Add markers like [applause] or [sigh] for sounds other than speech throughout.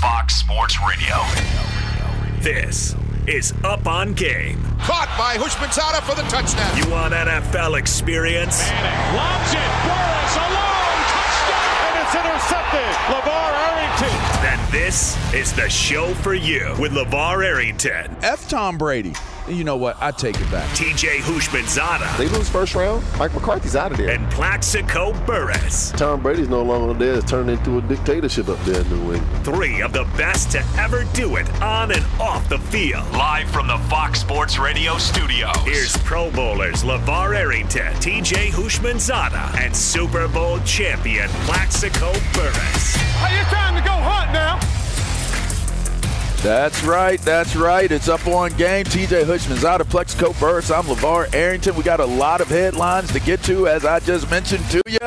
Fox Sports Radio. This is Up on Game. Caught by Houshmandzadeh for the touchdown. You want NFL experience? Manning lobs it. Burress alone. Touchdown. And it's intercepted. LaVar Arrington. Then this is the show for you with LaVar Arrington. F. Tom Brady. You know what? I take it back. TJ Houshmandzadeh. They lose first round. Mike McCarthy's out of there. And Plaxico Burress. Tom Brady's no longer there. It's turned into a dictatorship up there in New England. Three of the best to ever do it on and off the field. Live from the Fox Sports Radio studios. Here's Pro Bowlers LaVar Arrington, TJ Houshmandzadeh, and Super Bowl champion Plaxico Burress. Hey, it's time to go hunt now. That's right. That's right. It's up on game. TJ Hushman's out of Plaxico Burress. I'm LaVar Arrington. We got a lot of headlines to get to, as I just mentioned to you.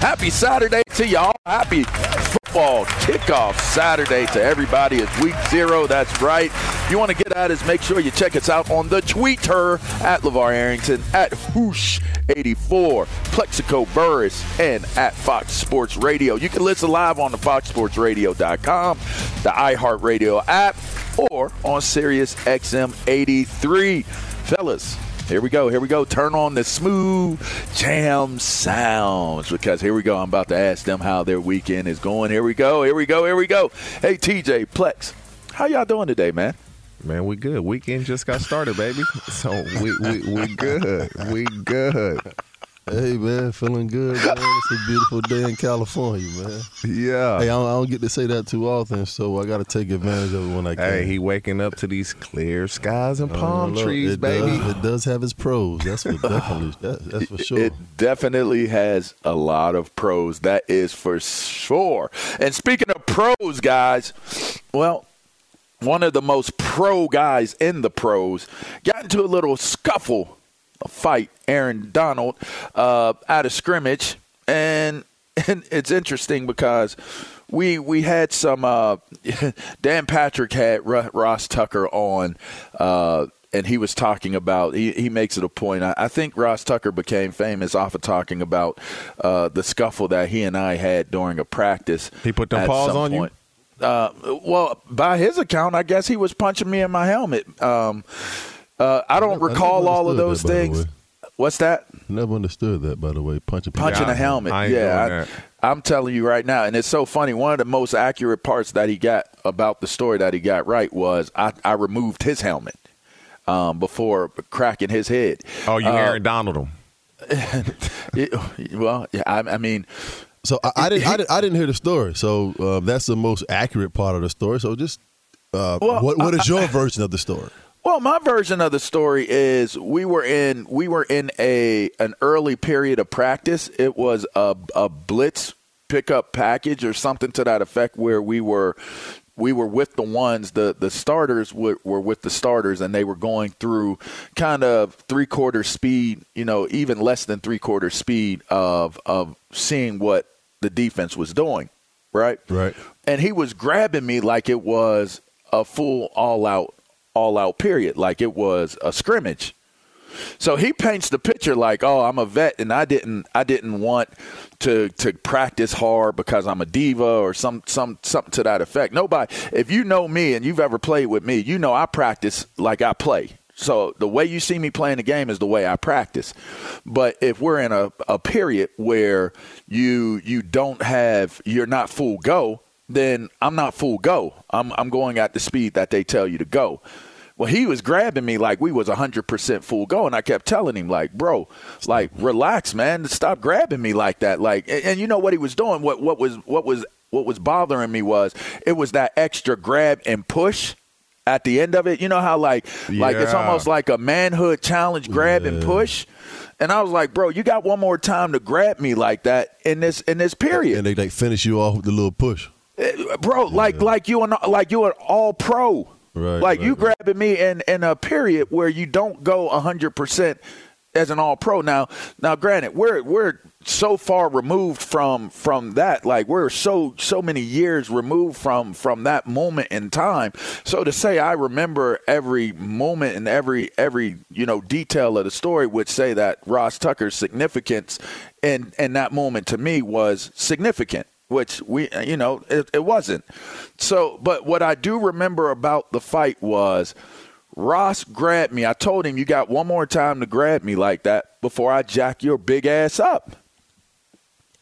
Happy Saturday to y'all. Happy football kickoff Saturday to everybody. It's week zero. That's right. If you want to get at us, make sure you check us out on the Twitter at LaVar Arrington, at Hoosh84, Plaxico Burress, and at Fox Sports Radio. You can listen live on the foxsportsradio.com, the iHeartRadio app, or on Sirius XM 83. Fellas, here we go. Here we go. Turn on the smooth jam sounds because here we go. I'm about to ask them how their weekend is going. Here we go. Here we go. Here we go. Hey, TJ Plex, how y'all doing today, man? Man, we good. Weekend just got started, baby. So we we, we good. We good. Hey man, feeling good. Man. It's a beautiful day in California, man. Yeah. Hey, I don't, I don't get to say that too often, so I got to take advantage of it when I can. Hey, he waking up to these clear skies and palm Uh, look, trees, it baby. Does, it does have its pros. That's for definitely. [laughs] That, that's for sure. It definitely has a lot of pros. That is for sure. And speaking of pros, guys, well, one of the most pro guys in the pros got into a little scuffle, a fight, Aaron Donald, uh, out of scrimmage. And, [laughs] and it's interesting because we we had some uh, [laughs] Dan Patrick had Ross Tucker on uh, and he was talking about he, he makes it a point. I, I think Ross Tucker became famous off of talking about uh, the scuffle that he and I had during a practice. He put them paws on point. you. Uh, well, by his account, I guess he was punching me in my helmet. Um, uh, I don't I recall all of those that, things. What's that? Never understood that, by the way. Punching punching a helmet. I yeah, I, am telling you right now, and it's so funny. One of the most accurate parts that he got about the story that he got right was I, I removed his helmet um, before cracking his head. Oh, you uh, Aaron Donald him? [laughs] it, well, yeah, I, I mean. So I, I, didn't, I, didn't, I didn't hear the story. So uh, that's the most accurate part of the story. So just uh, well, what, what is your version of the story? Well, my version of the story is we were in we were in a an early period of practice. It was a a blitz pickup package or something to that effect where we were we were with the ones the the starters were, were with the starters and they were going through kind of three quarter speed you know even less than three quarter speed of of seeing what the defense was doing right right and he was grabbing me like it was a full all out all out period, like it was a scrimmage. So he paints the picture like, oh, I'm a vet and I didn't I didn't want to to practice hard because I'm a diva or some some something to that effect. Nobody if you know me and you've ever played with me, you know I practice like I play. So the way you see me playing the game is the way I practice. But if we're in a, a period where you you don't have you're not full go, then I'm not full go. I'm I'm going at the speed that they tell you to go. Well, he was grabbing me like we was 100% full go, and I kept telling him like, bro, like relax, man, stop grabbing me like that. Like, and, and you know what he was doing? What what was what was what was bothering me was it was that extra grab and push at the end of it. You know how like yeah. like it's almost like a manhood challenge, grab yeah. and push. And I was like, bro, you got one more time to grab me like that in this in this period. And they like finish you off with a little push. Eh, bro, like like you and like you an all pro. Right, like right, you grabbing me in in a period where you don't go hundred percent as an all pro. Now now granted, we're we're so far removed from from that like we're so so many years removed from from that moment in time so to say i remember every moment and every every you know detail of the story would say that ross tucker's significance in in that moment to me was significant which we, you know, it, it wasn't. So, but what I do remember about the fight was Ross grabbed me. I told him, you got one more time to grab me like that before I jack your big ass up.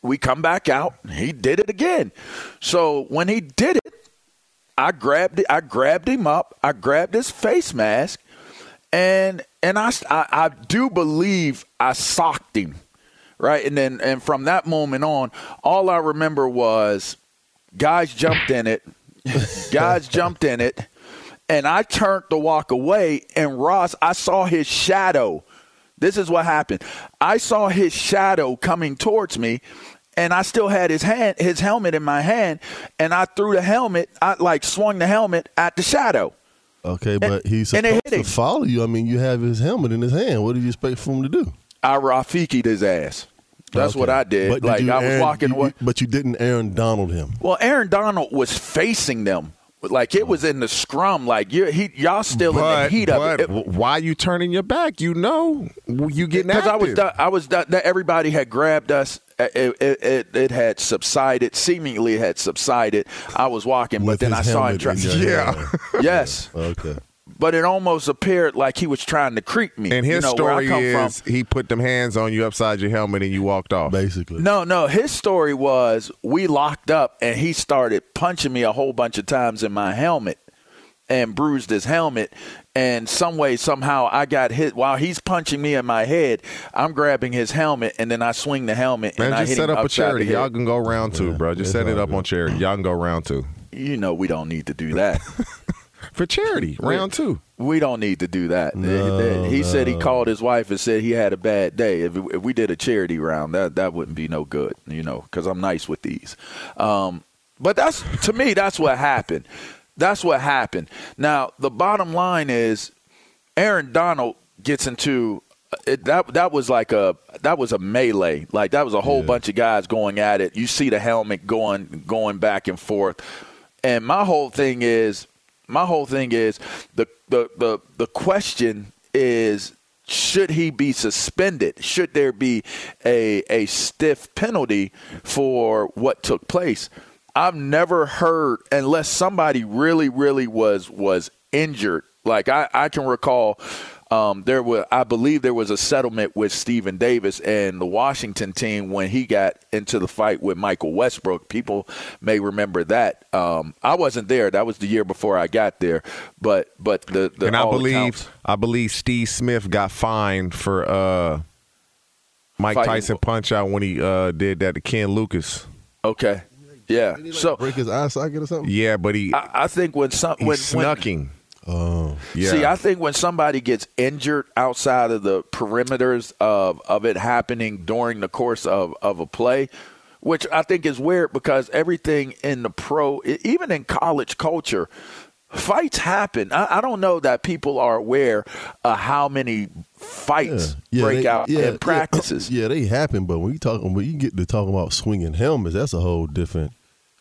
We come back out. He did it again. So when he did it, I grabbed it. I grabbed him up. I grabbed his face mask, and and I, I, I do believe I socked him right? And then and from that moment on, all I remember was guys jumped in it, [laughs] guys jumped in it, and I turned to walk away, and Ross, I saw his shadow. This is what happened. I saw his shadow coming towards me, and I still had his hand, his helmet in my hand, and I threw the helmet. I like swung the helmet at the shadow. Okay, but he's supposed to follow you. I mean, you have his helmet in his hand. What do you expect for him to do? I Rafiki'd his ass. That's okay. what I did. But like did I was Aaron, walking. You, but you didn't Aaron Donald him. Well, Aaron Donald was facing them. Like it was in the scrum. Like you, he, y'all still but, in the heat of it. Why you turning your back? You know, you getting because I was, I was. Everybody had grabbed us. It, it, it, it, had subsided. Seemingly, it had subsided. I was walking, With but then I saw him. [laughs] Yeah. yes. Okay but it almost appeared like he was trying to creep me. And his you know, story is from. he put them hands on you upside your helmet and you walked off. Basically, no, no. His story was we locked up and he started punching me a whole bunch of times in my helmet and bruised his helmet. And some way, somehow, I got hit while he's punching me in my head. I'm grabbing his helmet, and then I swing the helmet. Man, and just I set up a charity. Y'all can go round two, yeah, bro. Just set it up on charity. Y'all can go round two. You know we don't need to do that. [laughs] for charity. [laughs] Round two. We don't need to do that. No, he no. said he called his wife and said he had a bad day. If, if we did a charity round, that that wouldn't be no good, you know, because I'm nice with these. Um, but that's to me, that's what happened. That's what happened. Now the bottom line is, Aaron Donald gets into it, that that was like a that was a melee. Like that was a whole Yeah. bunch of guys going at it. You see the helmet going going back and forth. And my whole thing is my whole thing is the the the the question is should he be suspended? Should there be a a stiff penalty for what took place? I've never heard unless somebody really really was was injured. Like I, I can recall um, there was, I believe, there was a settlement with Stephen Davis and the Washington team when he got into the fight with Michael Westbrook. People may remember that. Um, I wasn't there; that was the year before I got there. But but the, the and I believe accounts, I believe Steve Smith got fined for uh, Mike Fighting. Tyson punch out when he uh, did that to Ken Lucas. okay, yeah. So break his eye socket or something. Yeah, but he I, I think when some he when, when snucking. Oh, Yeah. See, I think when somebody gets injured outside of the perimeters of, of it happening during the course of, of a play, which I think is weird because everything in the pro, even in college culture, fights happen. I, I don't know that people are aware of how many fights break they- out yeah, in practices. Yeah, they happen, but when you talk, when you get to talking about swinging helmets, that's a whole different.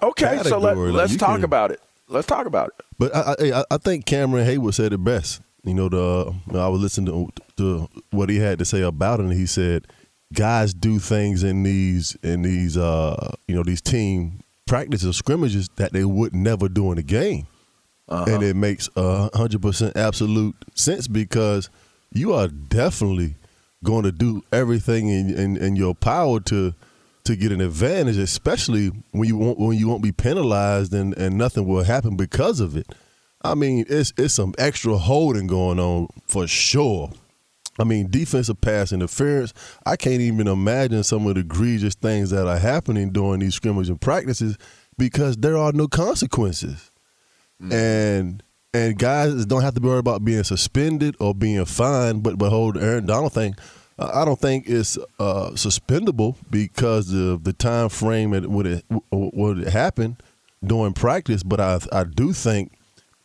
Okay, so let, category. Like, let's you talk can- about it. Let's talk about it. But I, I, I think Cameron Heyward said it best. You know, the I was listening to, to what he had to say about it, and he said, "Guys do things in these in these uh you know these team practices or scrimmages that they would never do in a game." and it makes a hundred percent absolute sense because you are definitely going to do everything in, in, in your power to to get an advantage, especially when you won't when you won't be penalized and, and nothing will happen because of it. I mean, it's it's some extra holding going on for sure. I mean, defensive pass interference. I can't even imagine some of the egregious things that are happening during these scrimmages and practices because there are no consequences and and guys don't have to be worried about being suspended or being fined. But behold, the Aaron Donald thing, I don't think it's uh, suspendable because of the time frame at when it when it happened during practice. But I I do think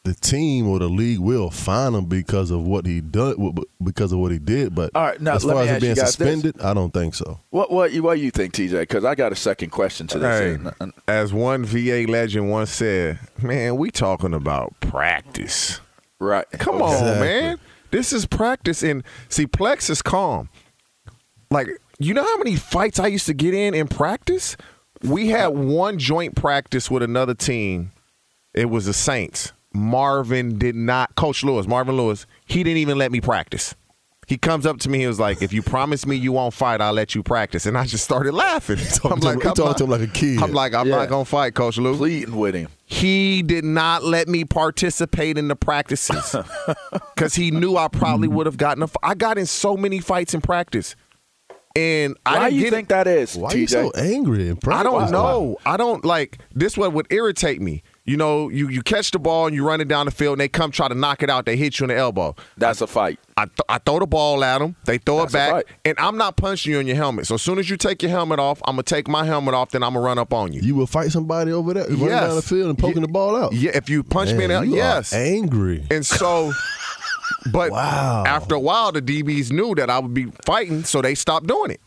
the team or the league will fine him because of what he done because of what he did. But All right, now, as far as ask it being you guys this. suspended, I don't think so. What what you what you think, TJ? Because I got a second question to this. Hey, And- and- as one VA legend once said, "Man, we talking about practice. right. Come on, man. This is practice." And see, Plex is calm. Like, you know how many fights I used to get in in practice? We had one joint practice with another team. It was the Saints. Marvin did not. Coach Lewis, Marvin Lewis, he didn't even let me practice. He comes up to me. He was like, "If you promise me you won't fight, I'll let you practice." And I just started laughing. [laughs] Talking to him- he talking to him like a kid. I'm like, I'm Yeah. not gonna fight, Coach Lou. Pleading with him. He did not let me participate in the practices [laughs] because he knew I probably would have gotten a. f- I got in so many fights in practice, and I Why didn't you get think that is, Why TJ? are you so angry and I don't practice? know. I don't like this. What would irritate me? You know, you you catch the ball and you run it down the field, and they come try to knock it out. They hit you in the elbow. That's a fight. I, th- I throw the ball at them. They throw That's it back, and I'm not punching you in your helmet. So as soon as you take your helmet off, I'm gonna take my helmet off. Then I'm gonna run up on you. You will fight somebody over there, running Yes. down the field and poking Ye- the ball out. Yeah, if you punch me in the Man, you yes, are angry. And so, [laughs] but Wow. after a while, the DBs knew that I would be fighting, so they stopped doing it.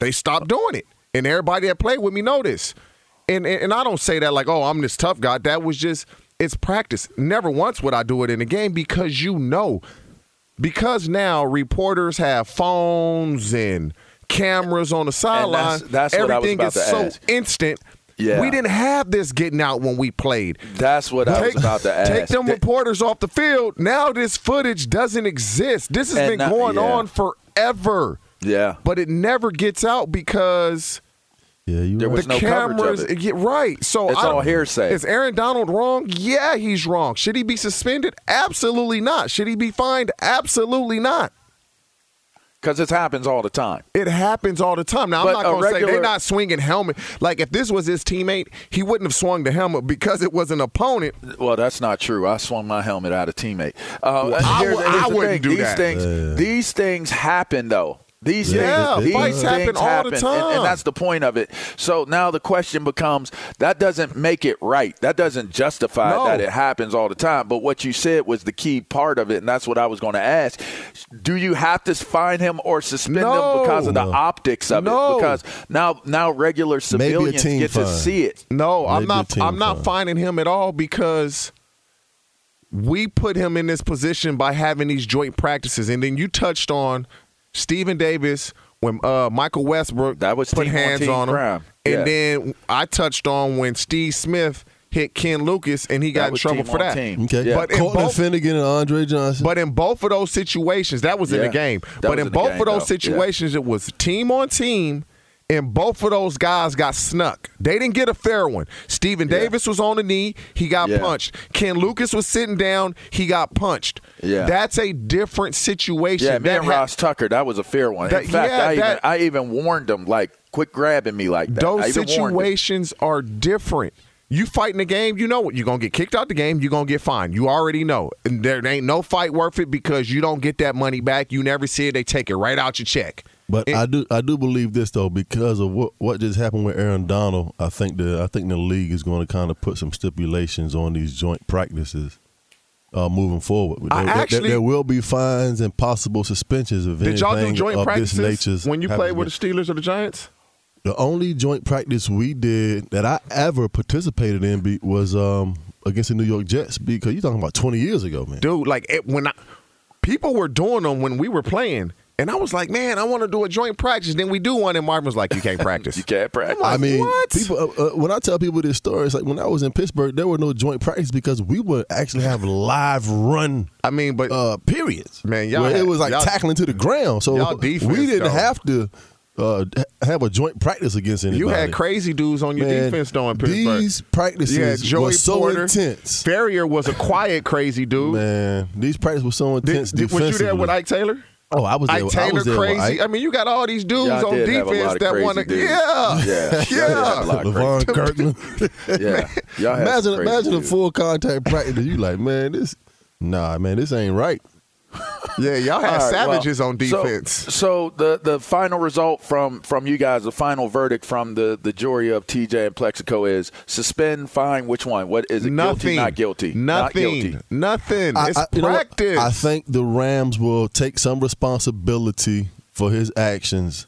They stopped doing it, and everybody that played with me noticed. this. And, and and I don't say that like, oh, I'm this tough guy. That was just it's practice. Never once would I do it in a game because you know, because now reporters have phones and cameras on the sideline. that's what I was Everything is so ask. instant. Yeah. We didn't have this getting out when we played. That's what I was about to ask. Take them Th- reporters off the field. Now this footage doesn't exist. This has been now- going yeah. on forever. Yeah. But it never gets out because Yeah, you There right. was the no coverage of cameras it. get right. So It's I don't- all hearsay. Is Aaron Donald wrong? Yeah, he's wrong. Should he be suspended? Absolutely not. Should he be fined? Absolutely not. Because it happens all the time. It happens all the time. Now But I'm not going to say they're not swinging helmet. Like if this was his teammate, he wouldn't have swung the helmet because it was an opponent. Well, that's not true. I swung my helmet at a teammate. Uh, Well, I here's- the wouldn't thing. do these that. Things, These things happen, though. These Yeah, things, these fights happen things all the happen, and- time. and that's the point of it. So now the question becomes: that doesn't make it right. That doesn't justify No. that it happens all the time. But what you said was the key part of it, and that's what I was going to ask: Do you have to fine him or suspend No. him because of the No. optics of No. it? Because now, now regular civilians team get to see it. No, I'm not. I'm not foul. finding him at all because we put him in this position by having these joint practices. And then you touched on Stephen Davis when uh, Michael Westbrook that was put team hands on him. crime. And Yeah. then I touched on when Steve Smith hit Ken Lucas and he That got in trouble for that. team. Okay. Yeah. But in Cortland both- Finnegan and Andre Johnson. But in both of those situations, that was in the game. That but in in both game, of those though. Yeah. situations, it was team on team, and both of those guys got snuck. They didn't get a fair one. Stephen Yeah. Davis was on the knee, he got Yeah. punched. Ken Lucas was sitting down, he got punched. Yeah. That's a different situation. Yeah, That ha- Ross Tucker, that was a fair one. That- In fact, yeah, I, even, I even warned him, like, quit grabbing me like that. Those even warned him. situations are different. You fight in the game, you know what you're gonna get kicked out the game. You're gonna get fined. You already know. And there ain't no fight worth it because you don't get that money back. You never see it. They take it right out your check. But It- I do I do believe this though because of what what just happened with Aaron Donald. I think the I think the league is going to kind of put some stipulations on these joint practices. Uh, moving forward, there, there- actually- there will be fines and possible suspensions of Did y'all do joint of practices this nature. when you played with the Steelers or the Giants? The only joint practice we did that I ever participated in be, was um, against the New York Jets because you're talking about 20 years ago, man. Dude, like it, when I, people were doing them when we were playing, and I was like, man, I want to do a joint practice. Then we do one, and Marvin was like, you can't [laughs] practice. You can't practice. I'm like, I mean, what? people. Uh, uh, when I tell people this story, it's like when I was in Pittsburgh, there were no joint practice because we would actually have live run I mean, but uh, periods. Man, y'all where had- it was like tackling to the ground. So defense, we didn't though. have to uh, have a joint practice against anybody. you had crazy dudes on your Man, defense though in Pittsburgh. These practices you had Joey were so Porter. intense. Farrior was a quiet, crazy dude. Man, these practices were so intense. did, was you there with. Ike Taylor? Oh, I was there. I Taylor was there crazy. Ike. I mean, you got all these dudes Y'all on did have a lot defense that want to. dudes. Yeah, Yeah, y'all did have a LeVon Kirkland. [laughs] Yeah. Y'all had imagine some crazy imagine a full contact practice. You like, man, this nah, man, this ain't right. [laughs] yeah. Y'all had All right, savages well, on defense. So, the the final result from from you guys, the final verdict from the the jury of TJ and Plaxico is suspend, fine. Which one? What is it? Nothing. Guilty, not guilty. Nothing. Not guilty. Nothing. I- it's I- you know practice. I think the Rams will take some responsibility for his actions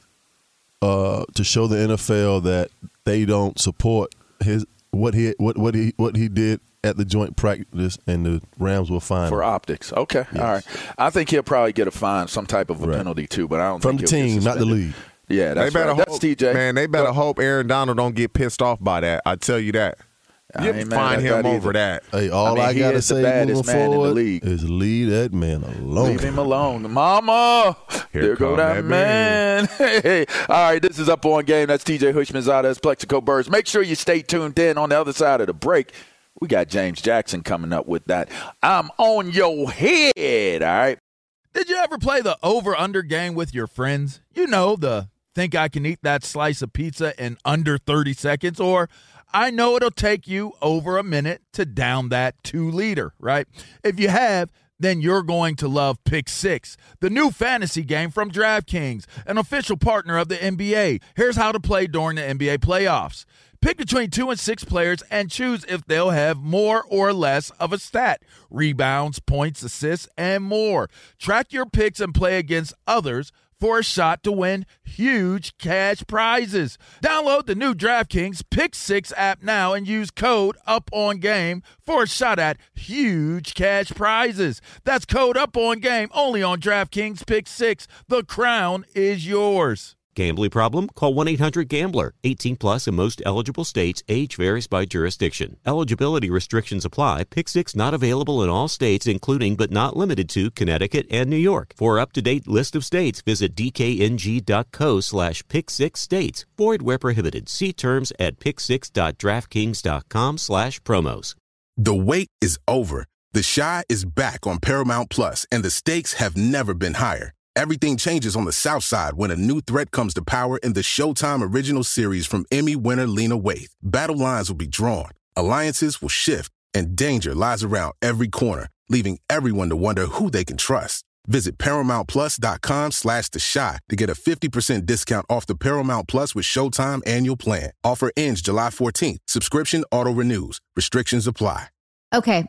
uh, to show the NFL that they don't support his what he what what he what he did at the joint practice, and the Rams will find For him. optics, okay, all right. I think he'll probably get a fine, some type of a Right. penalty too, but I don't from think the team, not the suspended. league. Yeah, that's they better right. hope, That's TJ. Man, they better Go- hope Aaron Donald don't get pissed off by that. I tell you that. I You ain't mad find him that over either. that. Hey, all I I, mean, he gotta is the say moving man in the forward league. is leave that man alone. Leave him alone. Mama. Here there go come that that man. [laughs] Hey, all right, this is Up On Game. That's TJ Houshmandzadeh. That's Plaxico Burress. Make sure you stay tuned in on the other side of the break. We got James Jackson coming up with that. I'm on your head, all right? Did you ever play the over under game with your friends? You know, the think I can eat that slice of pizza in under 30 seconds, or I know it'll take you over a minute to down that two liter, right? If you have, then you're going to love Pick Six, the new fantasy game from DraftKings, an official partner of the NBA. Here's how to play during the NBA playoffs. Pick between two and six players and choose if they'll have more or less of a stat rebounds, points, assists, and more. Track your picks and play against others for a shot to win huge cash prizes. Download the new DraftKings Pick 6 app now and use code UPONGAME for a shot at huge cash prizes. That's code UPONGAME only on DraftKings Pick 6. The crown is yours. Gambling problem? Call 1 800 Gambler. 18 plus in most eligible states. Age varies by jurisdiction. Eligibility restrictions apply. Pick six not available in all states, including but not limited to Connecticut and New York. For up to date list of states, visit dkng.co slash pick six states. Void where prohibited. See terms at pick6.draftkings.com slash promos. The wait is over. The Chi is back on Paramount Plus, and the stakes have never been higher. Everything changes on the South Side when a new threat comes to power in the Showtime original series from Emmy winner Lena Waithe. Battle lines will be drawn, alliances will shift, and danger lies around every corner, leaving everyone to wonder who they can trust. Visit ParamountPlus.com slash The Chi to get a 50% discount off the Paramount Plus with Showtime annual plan. Offer ends July 14th. Subscription auto-renews. Restrictions apply. Okay.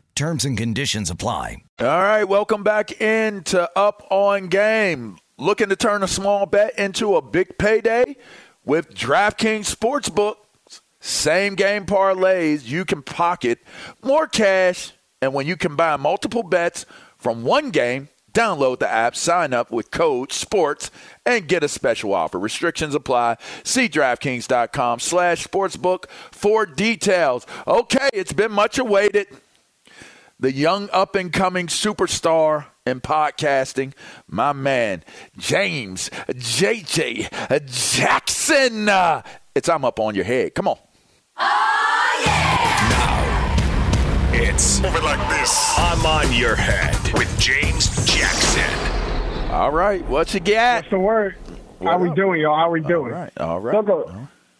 Terms and conditions apply. All right, welcome back into Up on Game. Looking to turn a small bet into a big payday with DraftKings Sportsbook. Same game parlays, you can pocket more cash. And when you combine multiple bets from one game, download the app, sign up with code SPORTS, and get a special offer. Restrictions apply. See DraftKings.com slash sportsbook for details. Okay, it's been much awaited the young up and coming superstar in podcasting, my man, James JJ Jackson. Uh, it's I'm up on your head. Come on. Oh, yeah! Now, it's over like this. I'm on your head with James Jackson. All right, what you got? What's the word? How we doing, y'all? How we doing? All right, all right. Look,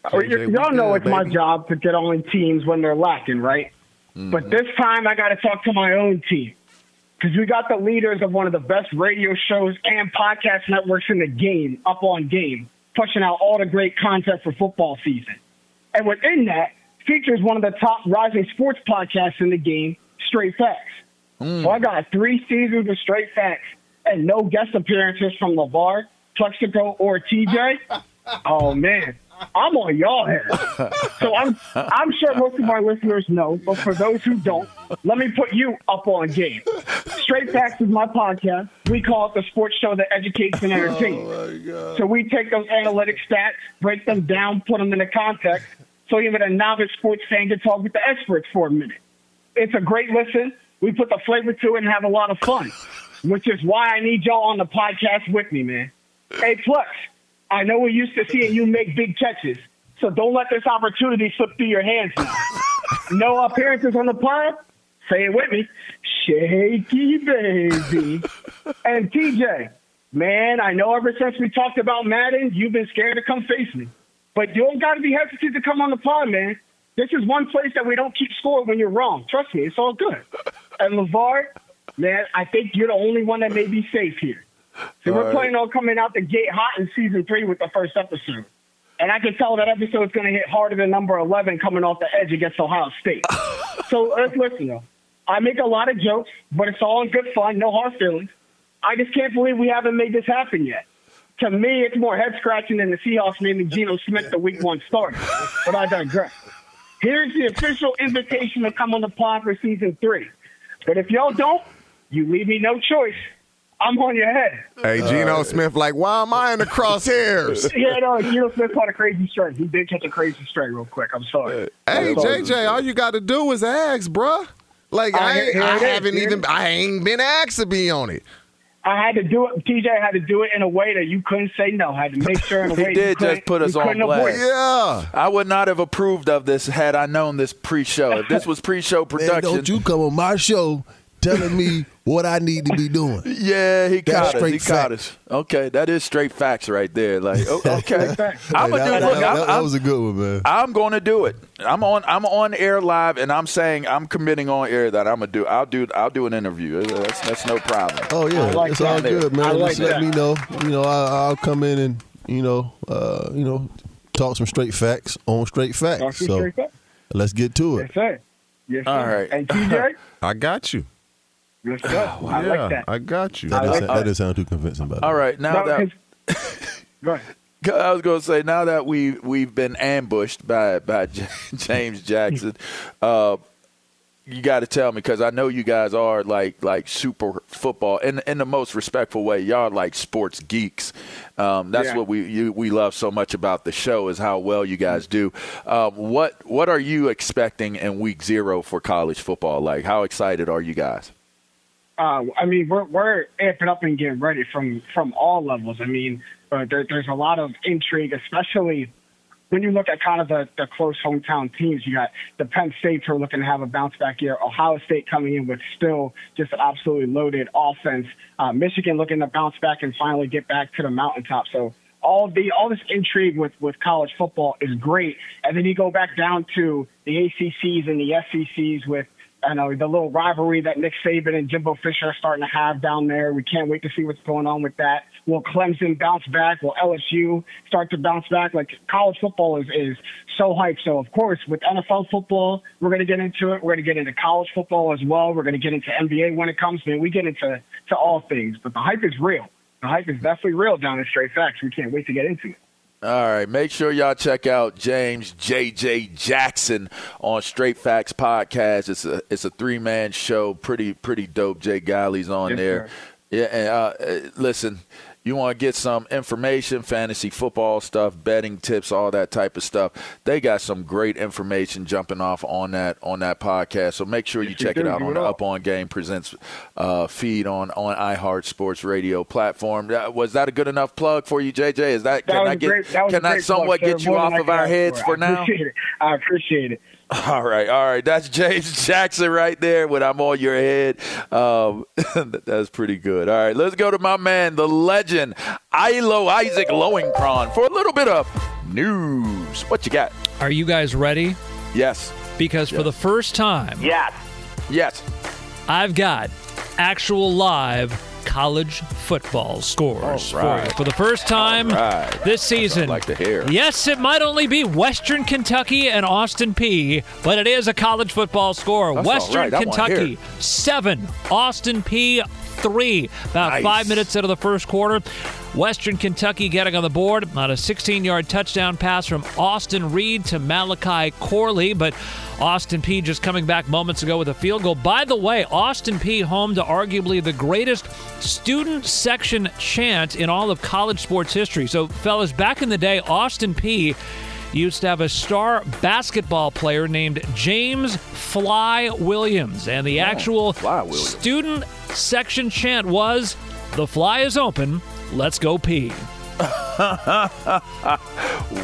uh, JJ, y'all know good, it's my job to get on teams when they're lacking, right? But this time I got to talk to my own team because we got the leaders of one of the best radio shows and podcast networks in the game up on game, pushing out all the great content for football season. And within that, features one of the top rising sports podcasts in the game, Straight Facts. Hmm. So I got three seasons of Straight Facts and no guest appearances from LaVar, Plaxico, or TJ. [laughs] Oh man, I'm on y'all head. So I'm I'm sure most of my listeners know, but for those who don't, let me put you up on game. Straight Facts is my podcast. We call it the sports show that educates and oh, entertains. So we take those analytic stats, break them down, put them into context, so even a novice sports fan can talk with the experts for a minute. It's a great listen. We put the flavor to it and have a lot of fun, which is why I need y'all on the podcast with me, man. Hey, Plex, I know we're used to seeing you make big catches, so don't let this opportunity slip through your hands no appearances on the pod? Say it with me. Shaky baby. and TJ, man, I know ever since we talked about Madden, you've been scared to come face me. But you don't got to be hesitant to come on the pod, man. This is one place that we don't keep score when you're wrong. Trust me, it's all good. And LeVar, man, I think you're the only one that may be safe here. So All we're right. planning on coming out the gate hot in season three with the first episode. And I can tell that episode's going to hit harder than number 11 coming off the edge against Ohio State. [laughs] so let's listen, though. I make a lot of jokes, but it's all in good fun, no hard feelings. I just can't believe we haven't made this happen yet. To me, it's more head scratching than the Seahawks naming Geno Smith the week one starter. But I digress. Here's the official invitation to come on the pod for season three. But if y'all don't, you leave me no choice. I'm on your head. Hey, Geno Smith, like, why am I in the crosshairs? [laughs] yeah, no, Geno Smith caught a crazy strike. He did catch a crazy strike real quick. I'm sorry. Hey, I'm sorry. JJ, all you got to do is ask, bruh. Like, Uh, I, here- ain't, I haven't here it even. I ain't been asked to be on it. I had to do it. TJ had to do it in a way that you couldn't say no. I had to make sure in a [laughs] way He did couldn't- just put us on couldn't avoid blast. Yeah. I would not have approved of this had I known this pre-show. If this was pre-show [laughs] Man, production, don't you come on my show telling me what I need to be doing. [laughs] yeah, he That's caught us. straight He caught us. Okay, that is straight facts right there. Like, o- [laughs] okay, I'm gonna that, do. Look, that- I'm, that- that was a good one, man. I'm going to do it. I'm on. I'm on air live, and I'm saying I'm committing on air that I'm gonna do. I'll do. I'll do an interview. That's, that's no problem. Oh yeah, like it's all that. good, man. Like Just let me know. You know, I, I'll come in and you know, uh, you know, talk some straight facts on straight facts. Talk so straight facts. let's get to it. Yes, sir. Yes, sir. All right. And TJ, [laughs] I got you. Let's go. I yeah, like that. I got you. That, doesn't, like that that. sound too convincing, by All right, All way. right, now No, that 'cause- [laughs] Go ahead. I was going to say now that we we've been ambushed by by [laughs] James Jackson, uh, you got to tell me because I know you guys are like like super football in in the most respectful way. Y'all are like sports geeks. Um, that's Yeah. what we you, we love so much about the show is how well you guys do. Um, what what are you expecting in week zero for college football? Like how excited are you guys? Uh, I mean, we're we're amping up and getting ready from from all levels. I mean, uh, there, there's a lot of intrigue, especially when you look at kind of the, the close hometown teams. You got the Penn States who are looking to have a bounce back year. Ohio State coming in with still just an absolutely loaded offense. Uh, Michigan looking to bounce back and finally get back to the mountaintop. So all the all this intrigue with with college football is great. And then you go back down to the ACCs and the SECs with I know the little rivalry that Nick Saban and Jimbo Fisher are starting to have down there. We can't wait to see what's going on with that. Will Clemson bounce back? Will LSU start to bounce back? Like college football is is so hyped. So of course, with NFL football, we're going to get into it. We're going to get into college football as well. We're going to get into NBA when it comes. Man, we get into to all things. But the hype is real. The hype is definitely real down in Straight Facts. We can't wait to get into it. All right, make sure y'all check out James JJ Jackson on Straight Facts podcast. It's a it's a three man show, pretty pretty dope. Jay Galley's on Yes, there. sir. Yeah, and uh, uh, listen, you want to get some information, fantasy football stuff, betting tips, all that type of stuff. They got some great information jumping off on that on that podcast. So make sure you check it out on it the. Up On Game Presents uh, feed on on iHeart Sports Radio platform. Uh, Was that a good enough plug for you, JJ? Is that, That can I get great. That can I somewhat plug, get you off of our heads for. for I now? appreciate it. I appreciate it. [laughs] All right, all right. That's James [laughs] Jackson right there when I'm on your head. Um, [laughs] that's pretty good. All right, let's go to my man, the legend, Ilo Isaac Lowenkron, for a little bit of news. What you got? Are you guys ready? Yes. Because for the first time, Yes. Yes. I've got actual live college football scores All for you. For the first time right. this season. Like. Yes, it might only be Western Kentucky and Austin Peay, but it is a college football score. That's Western right. Kentucky, seven. Austin Peay, three. About Nice. five minutes into the first quarter. Western Kentucky getting on the board on a 16 yard touchdown pass from Austin Reed to Malachi Corley, but Austin Peay just coming back moments ago with a field goal. By the way, Austin Peay home to arguably the greatest student section chant in all of college sports history. So, fellas, back in the day, Austin Peay used to have a star basketball player named James Fly Williams, and the oh, actual student section chant was "The fly is open, let's go pee." [laughs]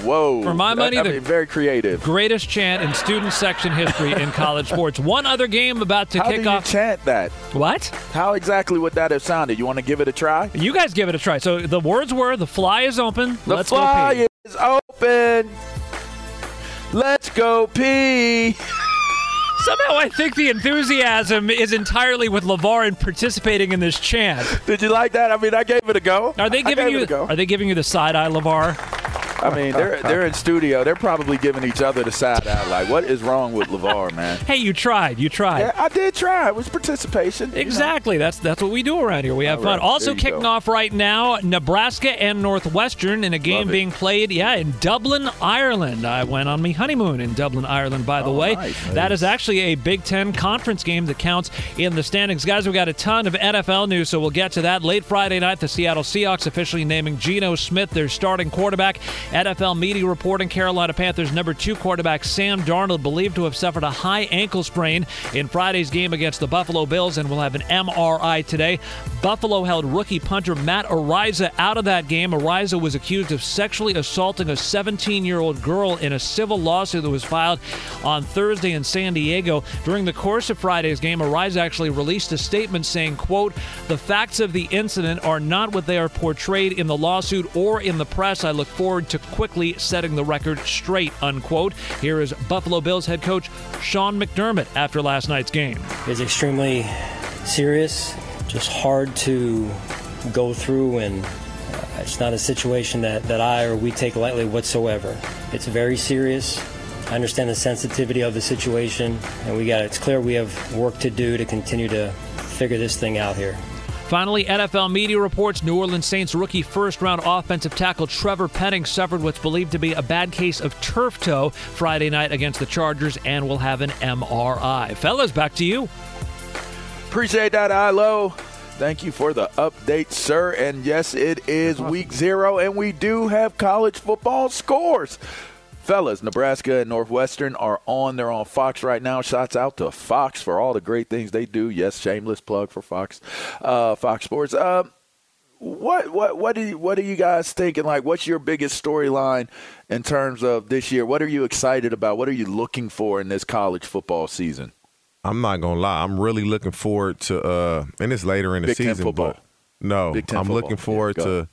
Whoa. For my money, I the mean, very creative. greatest chant in student section history in college sports. One other game about to How kick off. chant that? What? How exactly would that have sounded? You want to give it a try? You guys give it a try. So the words were "The fly is open, The let's fly go pee." The Fly is open. Let's go pee. Somehow I think the enthusiasm is entirely with LaVar in participating in this chant. Did you like that? I mean, I gave it a go. Are they giving you it a go. Are they giving you the side eye, LaVar? I mean, they're they're in studio. They're probably giving each other the side eye. Like, what is wrong with LaVar, man? Hey, you tried. You tried. Yeah, I did try. It was participation. you know. Exactly. That's that's what we do around here. We have All fun. Also kicking go. off right now, Nebraska and Northwestern in a game being played, yeah, in Dublin, Ireland. I went on my honeymoon in Dublin, Ireland, by the Oh, way. nice. That is actually a Big Ten conference game that counts in the standings. Guys, we got a ton of NFL news, so we'll get to that. Late Friday night, the Seattle Seahawks officially naming Geno Smith their starting quarterback. NFL media reporting Carolina Panthers number two quarterback Sam Darnold believed to have suffered a high ankle sprain in Friday's game against the Buffalo Bills and will have an MRI today. Buffalo held rookie punter Matt Araiza out of that game. Araiza was accused of sexually assaulting a 17 year old girl in a civil lawsuit that was filed on Thursday in San Diego. During the course of Friday's game, Araiza actually released a statement saying, quote, the facts of the incident are not what they are portrayed in the lawsuit or in the press. I look forward to quickly setting the record straight, unquote. Here is Buffalo Bills head coach Sean McDermott after last night's game. is extremely serious, just hard to go through, and uh, it's not a situation that, that I or we take lightly whatsoever. It's very serious. I understand the sensitivity of the situation, and we got it's clear we have work to do to continue to figure this thing out here. Finally, NFL media reports New Orleans Saints rookie first round offensive tackle Trevor Penning suffered what's believed to be a bad case of turf toe Friday night against the Chargers and will have an MRI. Fellas, back to you. Appreciate that, Ilo. Thank you for the update, sir. And yes, it is week zero, and we do have college football scores. Fellas, Nebraska and Northwestern are on. They're on Fox right now. Shots out to Fox for all the great things they do. Yes, shameless plug for Fox, uh, Fox Sports. Uh, what what what do you, what are you guys thinking? Like, what's your biggest storyline in terms of this year? What are you excited about? What are you looking for in this college football season? I'm not gonna lie. I'm really looking forward to, uh, and it's later in the Big season, football. but no, I'm football. looking forward Yeah, to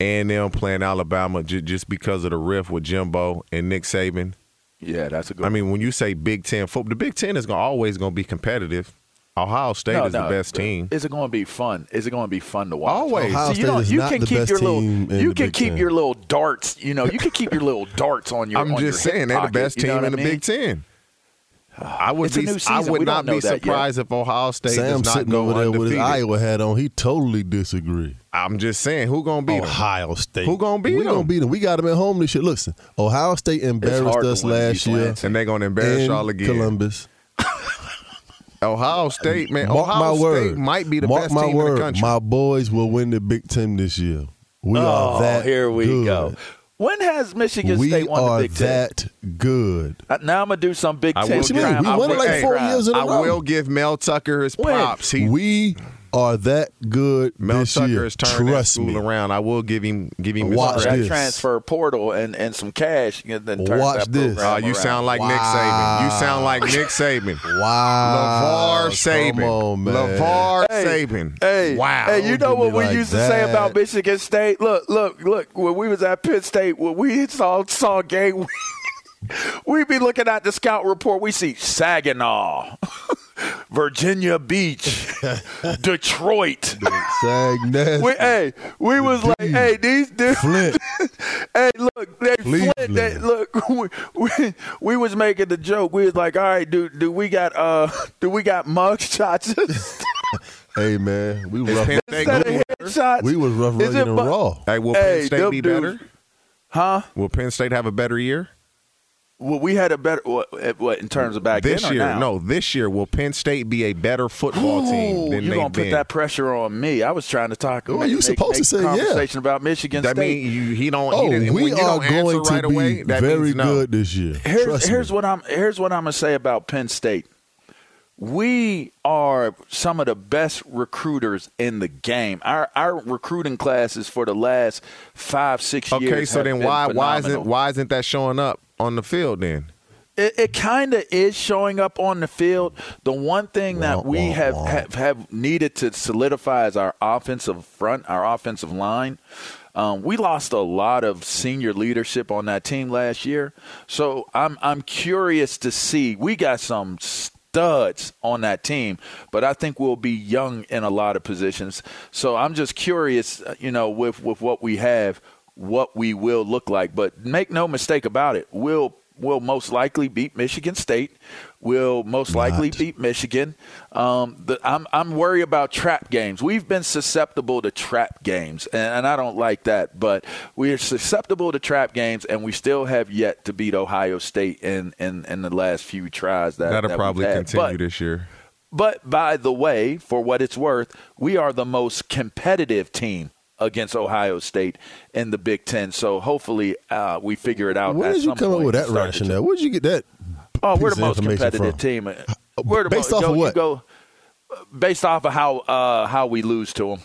A and M playing Alabama j- just because of the riff with Jimbo and Nick Saban. Yeah, that's a good. I mean, when you say Big Ten football, the Big Ten is gonna, always going to be competitive. Ohio State No, is no, the best team. Is it going to be fun? Is it going to be fun to watch? Always. Ohio See, you, State know, is you not can the keep best your little. team You can Big keep Ten. your little darts. You know, you can keep your little darts on your. [laughs] I'm on just your hip saying they're the pocket, best you team know in the I mean? Big Ten. I would It's a be. new I would We not be that yet. surprised if Ohio State Sam does not sitting go over there with his. Iowa hat on. He totally disagree. I'm just saying, who gonna beat 'em? Ohio State. Who gonna beat We 'em? gonna beat them. We got them at home this year. Listen, Ohio State embarrassed us last year. And they're gonna embarrass in y'all again. Columbus. [laughs] Ohio State, man. Mark Ohio my State word. might be the Mark best my team word. in the country. My boys will win the Big Ten this year. We oh, are that. here we good. go. When has Michigan we State won are the Big Ten? We are that good. Uh, Now I'm gonna do some Big I Ten. will What you mean? We I won it will- like four crime. years in a I row. I will give Mel Tucker his When? props. He, we are that good Mel this Tucker year. has turned that Trust school me. around. I will give him give him his Watch credit. that this. transfer portal and, and some cash. And then turn Watch that this. program Oh, you around. sound like Nick Saban. You sound like Nick [laughs] Saban. Wow. LeVar Saban. Come on, man. LeVar Hey, Saban. Hey, wow. Hey, you know what we like used to say about Michigan State? Look, look, look. When we was at Penn State, when we saw saw a game, we, [laughs] we be looking at the scout report. We see Saginaw, [laughs] Virginia Beach, [laughs] Detroit. Sag nasty. We, hey, we was like, hey, these dudes. Flint. [laughs] hey, look, they Flint. They, look, [laughs] we, we, we was making the joke. We was like, all right, do do we got uh do we got mug shots? Hey man, we Is rough. Penn State Instead of headshots. We was rough Is rugged it and mu- raw. Hey, will Hey, Penn State be dudes- better? Huh? Will Penn State have a better year? Well, we had a better what, what in terms of back this then or year, now? no, this year will Penn State be a better football team than you they've gonna put been? that pressure on me? I was trying to talk. Oh, make- you supposed make to say yeah. conversation about Michigan That State. mean you, he don't. Oh, he we you are going to right be away, that very means no. good this year. here's Trust here's me. what I'm here's what I'm gonna say about Penn State. We are some of the best recruiters in the game. Our our recruiting classes for the last five six years. Okay, so have then been why why isn't why isn't that showing up on the field then? It, it kind of is showing up on the field. The one thing that we have, have have needed to solidify is our offensive front, our offensive line. Um, we lost a lot of senior leadership on that team last year, so I'm I'm curious to see. We got some studs on that team, but I think we'll be young in a lot of positions. So I'm just curious, uh, you know, with with what we have, what we will look like. But make no mistake about it, we'll will most likely beat Michigan State. We'll most likely beat Michigan. Um, the, I'm I'm worried about trap games. We've been susceptible to trap games, and, and I don't like that. But we are susceptible to trap games, and we still have yet to beat Ohio State in in, in the last few tries that That'll that probably continue But- this year. but by the way, for what it's worth, we are the most competitive team against Ohio State in the Big Ten. So hopefully uh, we figure it out. Where did you come up with that rationale? Where did you get that? Oh, we're the most competitive from? team. We're the Based most, off go, of what? Go, based off of how uh, how we lose to them.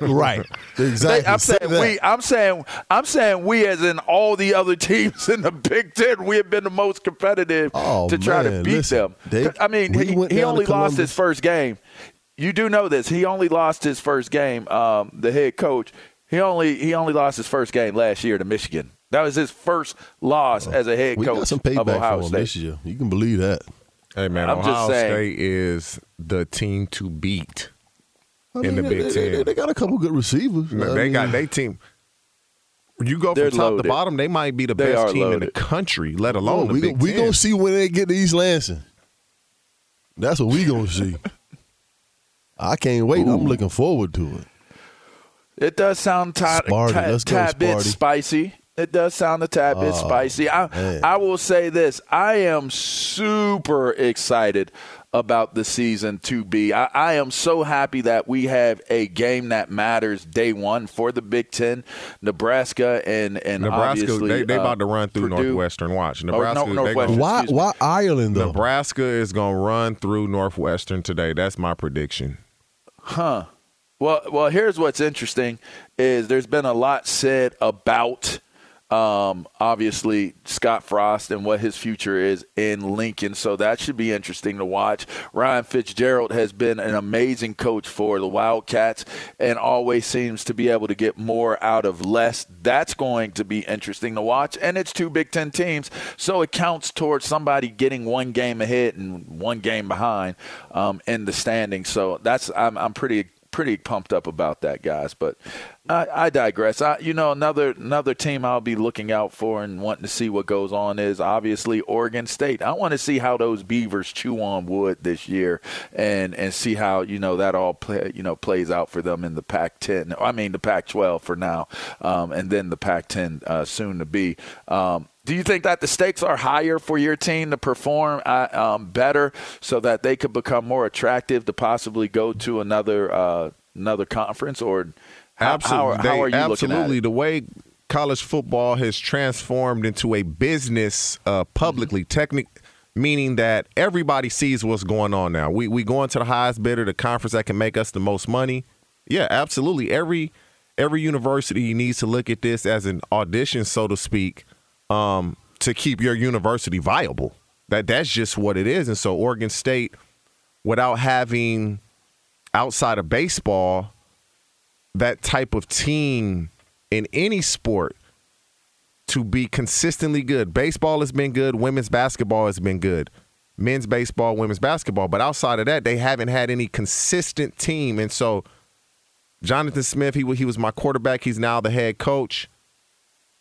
[laughs] right. Exactly. I'm Say saying that. we. I'm saying I'm saying we, as in all the other [laughs] teams in the Big Ten, we have been the most competitive Oh, to try to beat listen, them. they- I mean, we he, he only lost his first game. You do know this. He only lost his first game. Um, the head coach. He only he only lost his first game last year to Michigan. That was his first loss as a head we coach got some of Ohio for State. this year. You can believe that. Hey man, I'm just Ohio saying. State is the team to beat I in the they- Big they, Ten. They, they got a couple good receivers. No, they mean, got they team. You go from top loaded. to bottom, they might be the They best are team in the country, let Oh, alone we the gon- Big we Ten. gonna see when they get to East Lansing. That's what we gonna see. [laughs] I can't wait. Ooh. I'm looking forward to it. It does sound t- Sparty. T- Let's tad bit spicy. It does sound a tad bit oh, spicy. I, I will say this: I am super excited about the season to be. I, I, am so happy that we have a game that matters day one for the Big Ten, Nebraska and and Nebraska. They, they uh, about to run through Purdue. Northwestern. Watch oh, Nebraska. Oh, no, Northwestern, why why Ireland though? Nebraska is going to run through Northwestern today. That's my prediction. Huh. Well, well. Here's what's interesting: is there's been a lot said about um, obviously Scott Frost and what his future is in Lincoln. So that should be interesting to watch. Ryan Fitzgerald has been an amazing coach for the Wildcats and always seems to be able to get more out of less. That's going to be interesting to watch. And it's two Big Ten teams, so it counts towards somebody getting one game ahead and one game behind um, in the standings. So that's I'm, I'm pretty pretty pumped up about that, guys. But I, I digress. I, you know, another another team I'll be looking out for and wanting to see what goes on is obviously Oregon State. I want to see how those Beavers chew on wood this year, and and see how you know that all play, you know plays out for them in the Pac-10. I mean the Pac-12 for now, um, and then the Pac-10 uh, soon to be. Um, do you think that the stakes are higher for your team to perform uh, um, better so that they could become more attractive to possibly go to another uh, another conference? Or how, absolutely, how, how are you absolutely the way college football has transformed into a business uh, publicly mm-hmm. technic meaning that everybody sees what's going on now. We we going to the highest bidder the conference that can make us the most money. Yeah absolutely. Every every university needs to look at this as an audition so to speak um, to keep your university viable. That that's just what it is. And so Oregon State, without having outside of baseball, that type of team in any sport to be consistently good. Baseball has been good, women's basketball has been good. Men's baseball, women's basketball, but outside of that, they haven't had any consistent team. And so Jonathan Smith, he he was my quarterback. He's now the head coach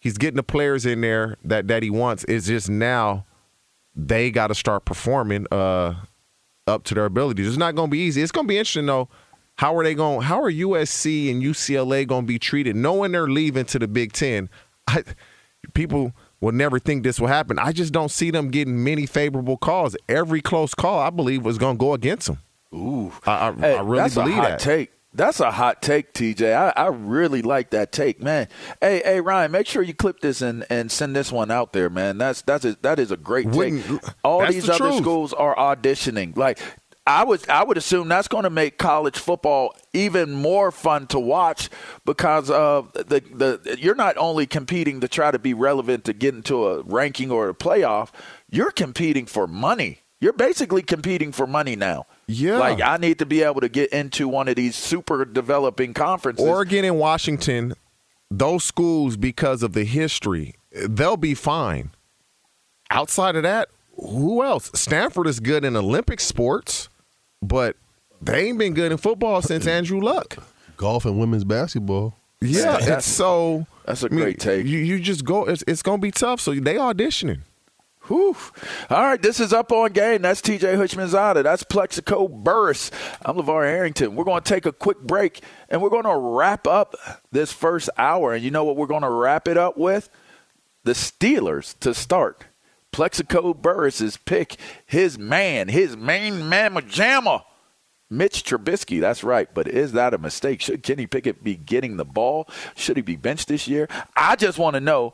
he's getting the players in there that that he wants. It's just now they got to start performing uh, up to their abilities. It's not going to be easy. It's going to be interesting though. How are they going? How are USC and UCLA going to be treated, knowing they're leaving to the Big Ten? [laughs] I, people will never think this will happen. I just don't see them getting many favorable calls. Every close call, I believe, was going to go against them. Ooh, I, I, hey, I really believe that. Take. That's a hot take, TJ. I, I really like that take, man. Hey, hey, Ryan, make sure you clip this and, and send this one out there, man. That's that's a, that is a great take. All these the other truth. schools are auditioning. Like I would I would assume that's going to make college football even more fun to watch because of the the you're not only competing to try to be relevant to get into a ranking or a playoff, you're competing for money. You're basically competing for money now. Yeah. Like I need to be able to get into one of these super developing conferences. Oregon and Washington, those schools because of the history, they'll be fine. Outside of that, who else? Stanford is good in Olympic sports, but they ain't been good in football since Andrew Luck. Golf and women's basketball. Yeah, it's so that's a great I mean, take. You you just go. It's, it's going to be tough. So they auditioning. Whew. All right, this is Up on Game. That's TJ Houshmandzadeh. That's Plaxico Burress. I'm LeVar Arrington. We're going to take a quick break, and we're going to wrap up this first hour. And you know what we're going to wrap it up with? The Steelers to start. Plaxico Burress's pick, his man, his main mamma jamma, Mitch Trubisky. That's right. But is that a mistake? Should Kenny Pickett be getting the ball? Should he be benched this year? I just want to know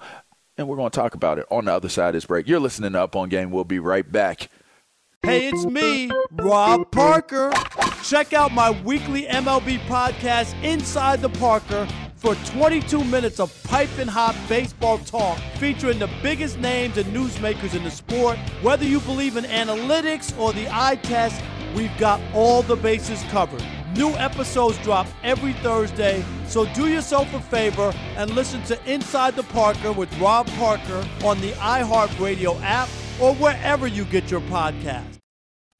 and we're going to talk about it on the other side of this break. You're listening to Up on Game. We'll be right back. Hey, it's me, Rob Parker. Check out my weekly MLB podcast, Inside the Parker, for 22 minutes of piping hot baseball talk featuring the biggest names and newsmakers in the sport. Whether you believe in analytics or the eye test, we've got all the bases covered. New episodes drop every Thursday, so do yourself a favor and listen to Inside the Parker with Rob Parker on the iHeartRadio app or wherever you get your podcast.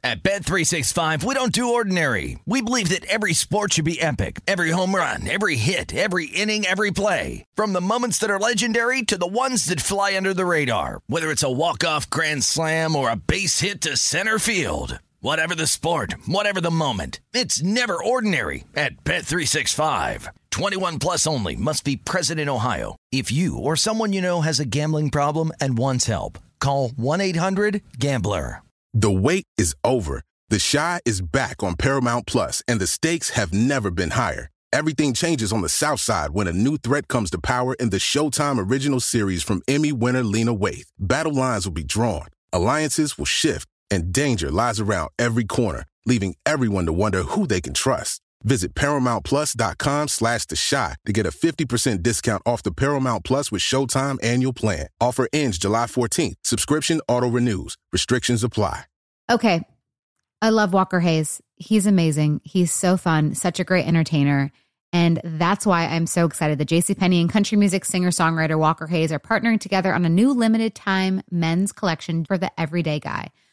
At Bet 365, we don't do ordinary. We believe that every sport should be epic. Every home run, every hit, every inning, every play. From the moments that are legendary to the ones that fly under the radar. Whether it's a walk-off grand slam or a base hit to center field. Whatever the sport, whatever the moment, it's never ordinary at Bet365. 21 plus only must be present in Ohio. If you or someone you know has a gambling problem and wants help, call 1-800-GAMBLER. The wait is over. The Chi is back on Paramount Plus, and the stakes have never been higher. Everything changes on the South Side when a new threat comes to power in the Showtime original series from Emmy winner Lena Waithe. Battle lines will be drawn, alliances will shift, and danger lies around every corner, leaving everyone to wonder who they can trust. Visit ParamountPlus.com slash The Chi to get a 50% discount off the Paramount Plus with Showtime annual plan. Offer ends July 14th. Subscription auto-renews. Restrictions apply. Okay. I love Walker Hayes. He's amazing. He's so fun, such a great entertainer. And that's why I'm so excited that JCPenney and country music singer-songwriter Walker Hayes are partnering together on a new limited time men's collection for the everyday guy.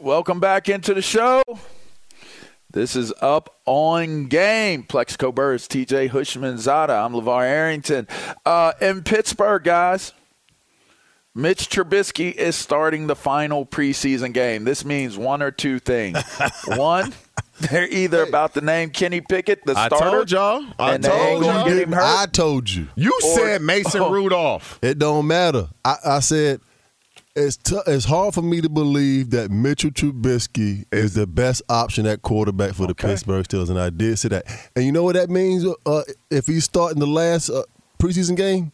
Welcome back into the show. This is up on game. Plaxico Burress, TJ Houshmandzadeh. I'm LeVar Arrington. Uh, in Pittsburgh, guys, Mitch Trubisky is starting the final preseason game. This means one or two things. [laughs] one, they're either about to name Kenny Pickett the I starter. told y'all. I and they ain't told y'all. get him hurt. I told you. You Or- said Mason Oh. [laughs] Rudolph. It don't matter. I, I said it's t- it's hard for me to believe that Mitchell Trubisky is the best option at quarterback for the Pittsburgh Steelers, and I did say that. And you know what that means? Uh, if he's starting the last uh, preseason game,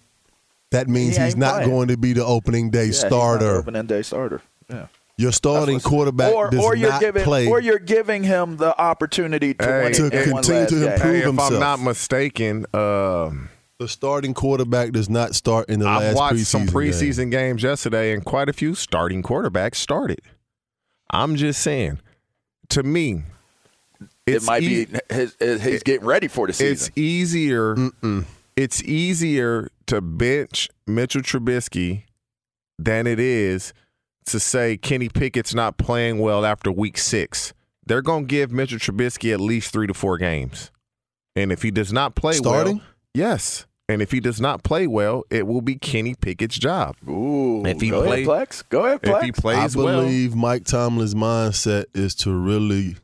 that means He he's not playing. going to be the opening day Yeah, he's not starter. opening day starter. Yeah. Your starting quarterback or, does or you're not giving, play. or you're giving him the opportunity to Hey, win To it one continue last to improve Hey, if himself. I'm not mistaken, um, the starting quarterback does not start in the I've last watched preseason some game. preseason games yesterday, and quite a few starting quarterbacks started. I'm just saying, to me, It might e- be his, his, he's getting ready for the season. It's easier. It's easier to bench Mitchell Trubisky than it is to say Kenny Pickett's not playing well after week six. They're going to give Mitchell Trubisky at least three to four games, and if he does not play Starting? well, yes. And if he does not play well, it will be Kenny Pickett's job. Ooh, if he go plays, ahead, Plex. Go ahead, Plex. if he plays I well, believe Mike Tomlin's mindset is to really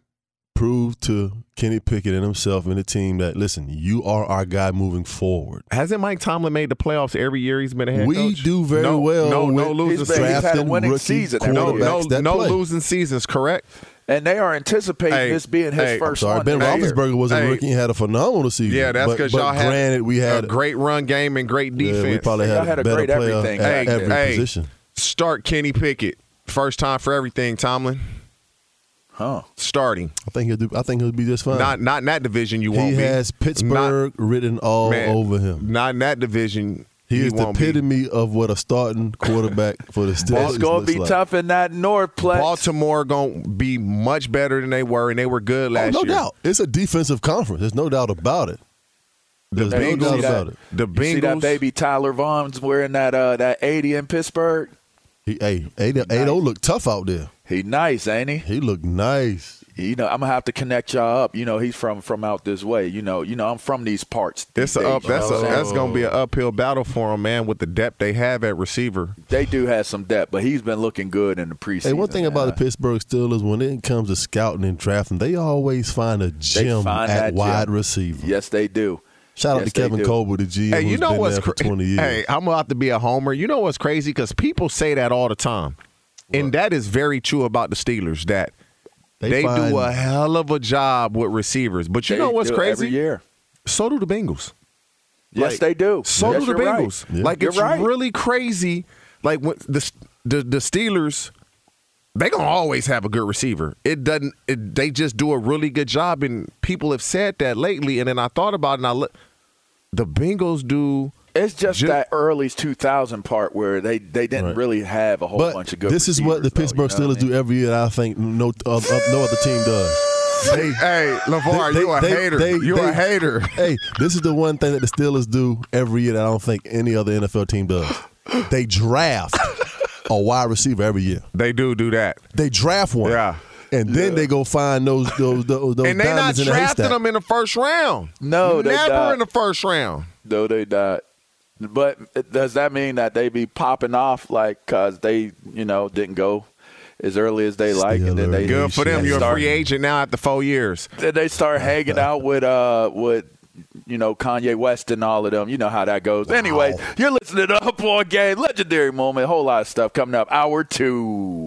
prove to Kenny Pickett and himself and the team that listen, you are our guy moving forward. hasn't Mike Tomlin made the playoffs every year he's been a head we coach? We do very no, well. No, no losing He's he's had a winning season no, no, no losing seasons. Correct. And they are anticipating Hey, this being his hey, I'm first Sorry, one. Ben. Roethlisberger was a Hey. rookie and had a phenomenal season. Yeah, that's because y'all had granted we had a great run game and great yeah, defense. we probably Y'all had, had a a better great player everything at back every. Hey, position. Start Kenny Pickett. First time for everything, Tomlin. Huh. Starting. I think he'll do. I think he'll be just fine. Not not in that division you won't be. has Pittsburgh written all Man, over him. Not in that division. He, is the won't be. epitome of what a starting quarterback for the [laughs] Steelers It's going to be like. tough in that North Plex. Baltimore going to be much better than they were, and they were good Oh, last no year. No doubt. It's a defensive conference. There's no doubt about it. The There's no Bengals, doubt about it. the You see that baby Tyler Vaughns wearing that uh, that 80 in Pittsburgh? He, hey, Ado, Ado look tough out there. He nice, ain't he? He look nice. You know, I'm gonna have to connect y'all up. You know, he's from from out this way. You know, you know, I'm from these parts. It's these a up. That's know a, that's going to be an uphill battle for him, man. With the depth they have at receiver. They do have some depth, but he's been looking good in the preseason. Hey, one thing about the. Pittsburgh Steelers, when it comes to scouting and drafting, they always find a They gem find at wide gem. receiver. Yes, they do. Shout out to Kevin do. Colbert, the GM, Hey, you know been what's there for cra- 20 years. Hey, I'm about to be a homer. You know what's crazy? Because people say that all the time, and that is very true about the Steelers. That They they, find- do a hell of a job with receivers. But you They know what's do crazy? Every year. So do the Bengals. Yes, Like, they do. So yes, do the you're right. Bengals. Yeah. Like You're it's right. really crazy. Like when the the, the Steelers, they gonna always have a good receiver. It doesn't. It, they just do a really good job, and people have said that lately. And then I thought about it, and I look. The Bengals do. It's just Ju- that early 2000 part where they, they didn't Right. really have a whole but bunch of good. this is what the receivers, though, Pittsburgh you know Steelers I mean? do every year. That I think no, uh, uh, no other team does. They, hey, LeVar, They- you a they- hater. they- you they- a hater. Hey, this is the one thing that the Steelers do every year that I don't think any other NFL team does. They draft a wide receiver every year. They do do that. They draft one. Yeah. And then they go find those those those, those and they not diamonds in the drafting haystack. them in the first round. No, they never in the first round. No, they not. But does that mean that they be popping off like because they you know didn't go as early as they like, and then they Good for them. You're a free agent now after four years. Then they start hanging out with uh with you know Kanye West and all of them. You know how that goes. Anyway, you're listening to Up on Game, legendary moment, a whole lot of stuff coming up. Hour two.